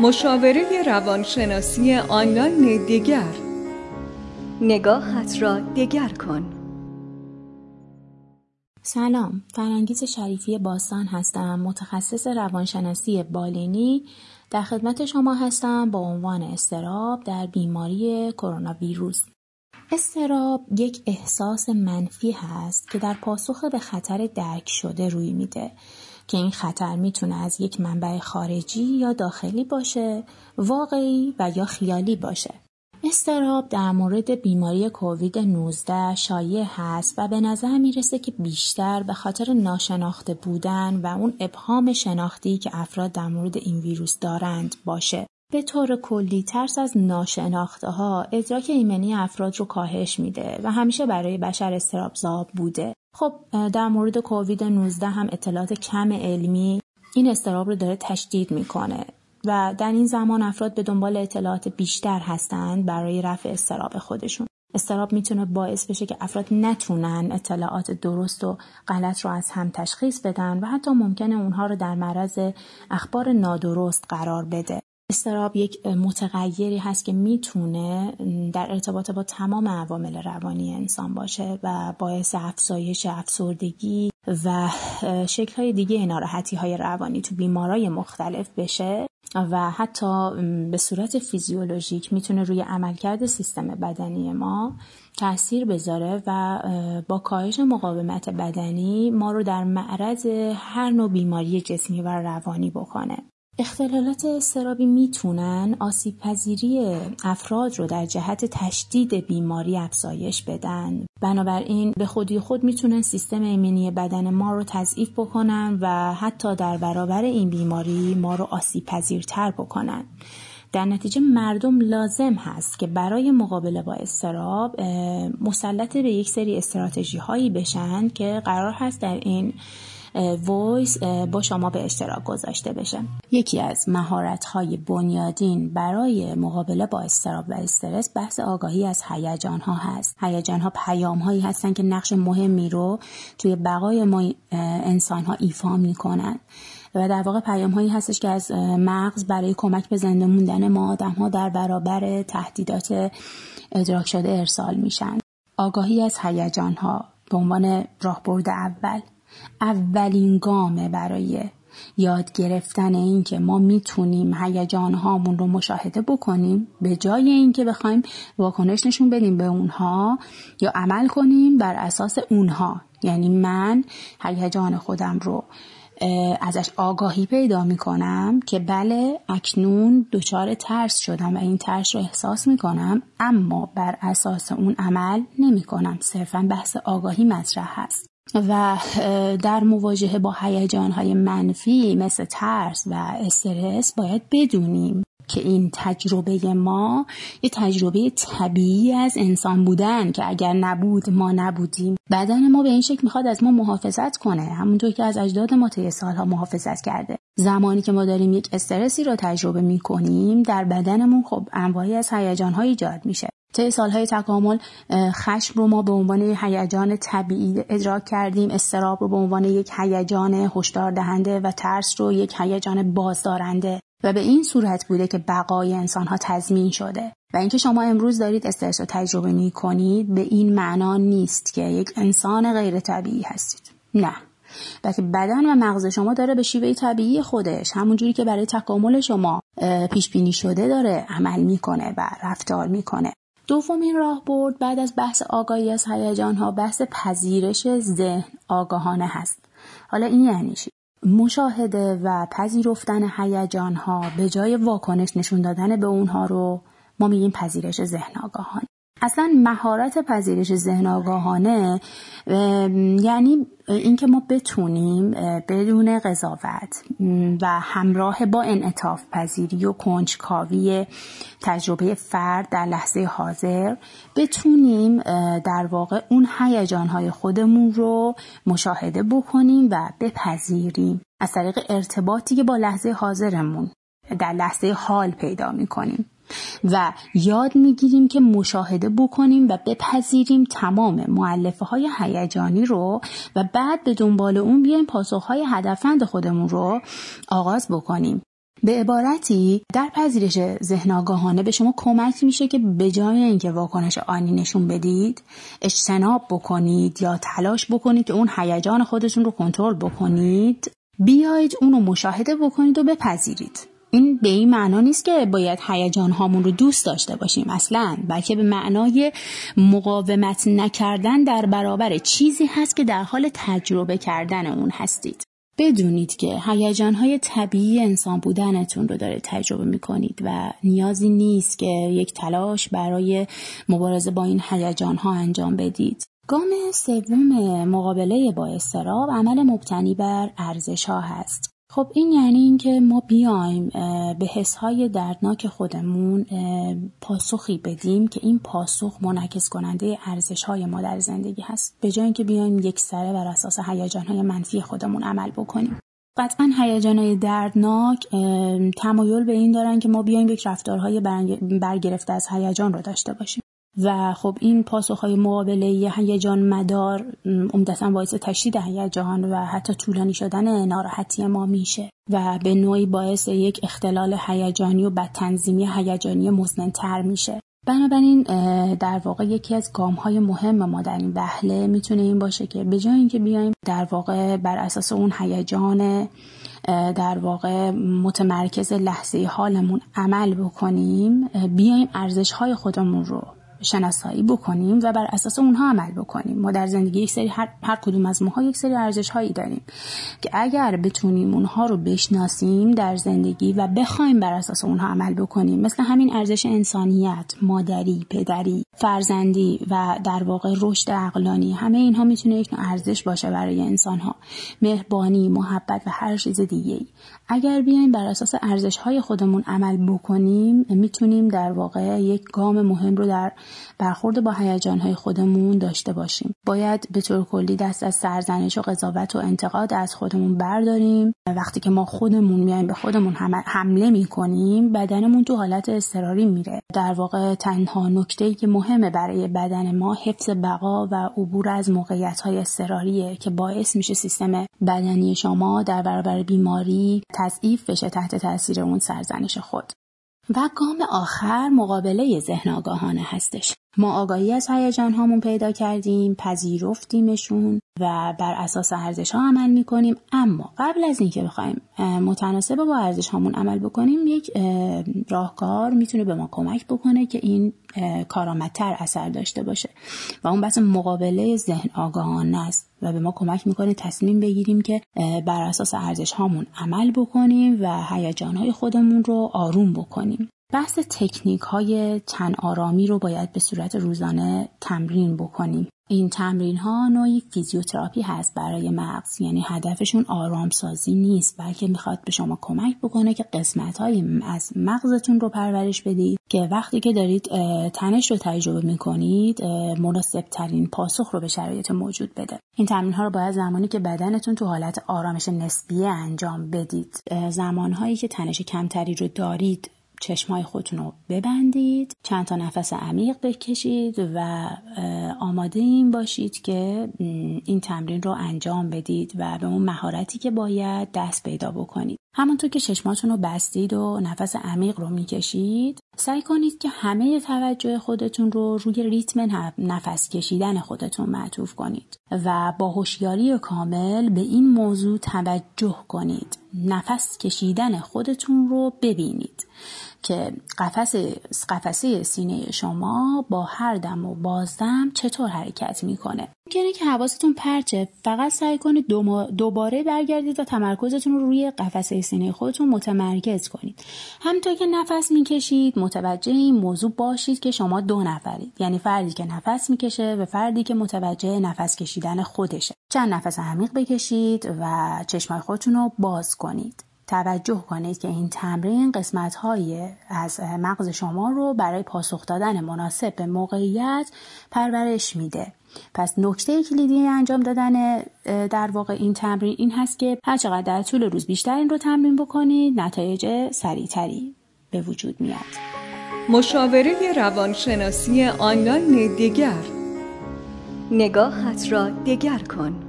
مشاوره روانشناسی آنلاین دیگر. نگاهت را دیگر کن. سلام فرانگیز شریفی باستان هستم. متخصص روانشناسی بالینی در خدمت شما هستم با عنوان استراب در بیماری کرونا ویروس استراب یک احساس منفی هست که در پاسخ به خطر درک شده روی میده. که این خطر می‌تونه از یک منبع خارجی یا داخلی باشه واقعی و یا خیالی باشه استراب در مورد بیماری کووید 19 شایع هست و به نظر می‌رسه که بیشتر به خاطر ناشناخته بودن و اون ابهام شناختی که افراد در مورد این ویروس دارند باشه. به طور کلی ترس از ناشناخته ها ادراک ایمنی افراد رو کاهش میده و همیشه برای بشر استرابزاب بوده. خب در مورد کووید 19 هم اطلاعات کم علمی این استراب رو داره تشدید می‌کنه و در این زمان افراد به دنبال اطلاعات بیشتر هستند برای رفع استراب خودشون. استراب می‌تونه باعث بشه که افراد نتونن اطلاعات درست و غلط رو از هم تشخیص بدن و حتی ممکنه اونها رو در معرض اخبار نادرست قرار بده. استراب یک متغیری هست که می‌تونه در ارتباط با تمام عوامل روانی انسان باشه و باعث افزایش افسردگی و شکل های دیگه ناراحتی های روانی تو بیمارای مختلف بشه و حتی به صورت فیزیولوژیک می‌تونه روی عملکرد سیستم بدنی ما تاثیر بذاره و با کاهش مقاومت بدنی ما رو در معرض هر نوع بیماری جسمی و روانی بکنه. اختلالات استرابی می‌تونن آسیب پذیری افراد رو در جهت تشدید بیماری افزایش بدن. بنابراین به خودی خود می‌تونن سیستم ایمنی بدن ما رو تضعیف بکنن و حتی در برابر این بیماری ما رو آسیب پذیرتر بکنن. در نتیجه مردم لازم هست که برای مقابله با استراب مسلط به یک سری استراتژی هایی بشن که قرار هست در این وایس با شما به اشتراک گذاشته بشه. یکی از مهارت های بنیادین برای مقابله با استراب و استرس بحث آگاهی از هیجان ها هست. هیجان ها پیام هایی هستن که نقش مهمی رو توی بقای ما انسان ها ایفا می‌کنن. و در واقع پیام هایی هستش که از مغز برای کمک به زنده موندن ما آدم ها در برابر تهدیدات ادراک شده ارسال میشن. آگاهی از هیجان ها به عنوان راهبرد اول. اولین گامه برای یاد گرفتن این که ما می‌تونیم هیجان هامون رو مشاهده بکنیم به جای اینکه بخوایم واکنش نشون بدیم به اونها یا عمل کنیم بر اساس اونها. یعنی من هیجان خودم رو ازش آگاهی پیدا می‌کنم که بله اکنون دچار ترس شدم و این ترس رو احساس می‌کنم اما بر اساس اون عمل نمی‌کنم. صرفا بحث آگاهی مطرح هست. و در مواجهه با هیجانهای منفی مثل ترس و استرس باید بدونیم که این تجربه ما یه تجربه طبیعی از انسان بودن که اگر نبود ما نبودیم. بدن ما به این شکل می‌خواد از ما محافظت کنه همونطور که از اجداد ما طی سالها محافظت کرده. زمانی که ما داریم یک استرسی رو تجربه می‌کنیم در بدنمون خب انواعی از هیجانها ایجاد میشه. طی سالهای تکامل خشم رو ما به عنوان هیجان طبیعی ادراک کردیم. استراب رو به عنوان یک هیجان هشدار دهنده و ترس رو یک هیجان بازدارنده. و به این صورت بوده که بقای انسان ها تضمین شده. و اینکه شما امروز دارید استرس رو تجربه می کنید به این معنا نیست که یک انسان غیر طبیعی هستید. نه. بلکه بدن و مغز شما داره به شیوه طبیعی خودش همونجوری که برای تکامل شما پیش بینی شده داره عمل می‌کنه و رفتار می‌کنه. دومین راهبرد بعد از بحث آگاهی از هیجان ها بحث پذیرش ذهن آگاهانه هست. حالا این یعنی چی؟ مشاهده و پذیرفتن هیجان ها به جای واکنش نشون دادن به اونها رو ما میگیم پذیرش ذهن آگاهانه. اصلا مهارت پذیرش ذهن آگاهانه یعنی اینکه ما بتونیم بدون قضاوت و همراه با انعطاف پذیری و کنجکاوی تجربه فرد در لحظه حاضر بتونیم در واقع اون هیجانهای خودمون رو مشاهده بکنیم و بپذیریم از طریق ارتباطی که با لحظه حاضرمون در لحظه حال پیدا می‌کنیم. و یاد می‌گیریم که مشاهده بکنیم و بپذیریم تمام معلفه های هیجانی رو و بعد به دنبال اون بیایم پاسخ های هدفمند خودمون رو آغاز بکنیم. به عبارتی در پذیرش ذهن آگاهانه به شما کمک میشه که به جای اینکه واکنش آنی نشون بدید اجتناب بکنید یا تلاش بکنید که اون هیجان خودتون رو کنترل بکنید. بیایید اون رو مشاهده بکنید و بپذیرید. این به این معنا نیست که باید هیجان هامون رو دوست داشته باشیم اصلا بلکه به معنای مقاومت نکردن در برابر چیزی هست که در حال تجربه کردن اون هستید. بدونید که هیجان های طبیعی انسان بودنتون رو داره تجربه می‌کنید و نیازی نیست که یک تلاش برای مبارزه با این هیجان ها انجام بدید. گام سوم مقابله با استراب عمل مبتنی بر ارزش ها هست. خب این یعنی اینکه ما بیایم به حسهای دردناک خودمون پاسخی بدیم که این پاسخ منعکس کننده ارزش های ما در زندگی هست به جای اینکه بیایم یک سره بر اساس هیجان های منفی خودمون عمل بکنیم. قطعا هیجان های دردناک تمایل به این دارن که ما بیایم یک رفتارهای برگرفته از هیجان رو داشته باشیم. و خب این پاسخهای مقابله هیجان مدار عمدتا باعث تشدید هیجان و حتی طولانی شدن ناراحتی ما میشه و به نوعی باعث یک اختلال هیجانی و بدتنظیمی هیجانی مزمنتر میشه. بنابراین در واقع یکی از گام های مهم ما در این وهله می‌تونه این باشه که به جای اینکه بیایم در واقع بر اساس اون هیجان در واقع متمرکز لحظه حالمون عمل بکنیم بیایم ارزش های خودمون رو شناسایی بکنیم و بر اساس اونها عمل بکنیم. ما در زندگی یک سری هر, هر کدوم از ماها یک سری ارزش هایی داریم که اگر بتونیم اونها رو بشناسیم در زندگی و بخوایم بر اساس اونها عمل بکنیم مثل همین ارزش انسانیت مادری پدری فرزندی و در واقع رشد عقلانی همه اینها می‌تونه یک ارزش باشه برای انسان ها مهربانی محبت و هر چیز دیگه ای اگر بیایم بر اساس ارزش های خودمون عمل بکنیم می‌تونیم در واقع یک گام مهم رو در برخورد با های خودمون داشته باشیم. باید به طور کلی دست از سرزنش و قضاوت و انتقاد از خودمون برداریم وقتی که ما خودمون میایم به خودمون حمله می‌کنیم بدنمون تو حالت اضطراری میره. در واقع تنها نکته ای که مهمه برای بدن ما حفظ بقا و عبور از موقعیت های اضطراریه که باعث میشه سیستم بدنی شما در برابر بیماری تضعیف بشه تحت تاثیر اون سرزنش خود. و گام آخر مقابله ذهن آگاهانه هستش. ما آگاهی از هیجان هامون پیدا کردیم پذیرفتیمشون و بر اساس ارزش ها عمل می‌کنیم. اما قبل از اینکه بخوایم متناسب با ارزش هامون عمل بکنیم یک راهکار می‌تونه به ما کمک بکنه که این کارآمدتر اثر داشته باشه و اون بحث مقابله ذهن آگاهانه است و به ما کمک می‌کنه تصمیم بگیریم که بر اساس ارزش هامون عمل بکنیم و هیجان های خودمون رو آروم بکنیم. بحث تکنیک های تن آرامی رو باید به صورت روزانه تمرین بکنیم. این تمرین ها نوعی فیزیوتراپی هست برای مغز یعنی هدفشون آرام سازی نیست بلکه می‌خواد به شما کمک بکنه که قسمت های از مغزتون رو پرورش بدید که وقتی که دارید تنش رو تجربه می‌کنید مناسب ترین پاسخ رو به شرایط موجود بده این تمرین ها رو باید زمانی که بدنتون تو حالت آرامش نسبیه انجام بدید زمانهایی که تنش کمتری رو دارید چشمای خودتون رو ببندید چند تا نفس عمیق بکشید و آماده این باشید که این تمرین رو انجام بدید و به اون مهارتی که باید دست پیدا بکنید. همونطور که چشماتون رو بستید و نفس عمیق رو می‌کشید سعی کنید که همه توجه خودتون رو روی ریتم نفس کشیدن خودتون معطوف کنید و با هوشیاری کامل به این موضوع توجه کنید. نفس کشیدن خودتون رو ببینید که قفسه, قفسه سینه شما با هر دم و بازدم چطور حرکت می‌کنه. ممکنه که حواستون پرچه. فقط سعی کنید دوباره برگردید و تمرکزتون رو روی قفسه سینه خودتون متمرکز کنید. همینطور که نفس می‌کشید متوجه این موضوع باشید که شما دو نفرید. یعنی فردی که نفس می‌کشه و فردی که متوجه نفس کشیدن خودشه. چند نفس عمیق بکشید و چشمای خودتون رو باز کنید. توجه کنید که این تمرین قسمت های از مغز شما رو برای پاسخ دادن مناسب به موقعیت پرورش میده. پس نکته کلیدی انجام دادن در واقع این تمرین این هست که هرچقدر در طول روز بیشتر این رو تمرین بکنید نتایج سریعتری به وجود میاد. مشاوره روانشناسی آنلاین دیگر. نگاهت را دیگر کن.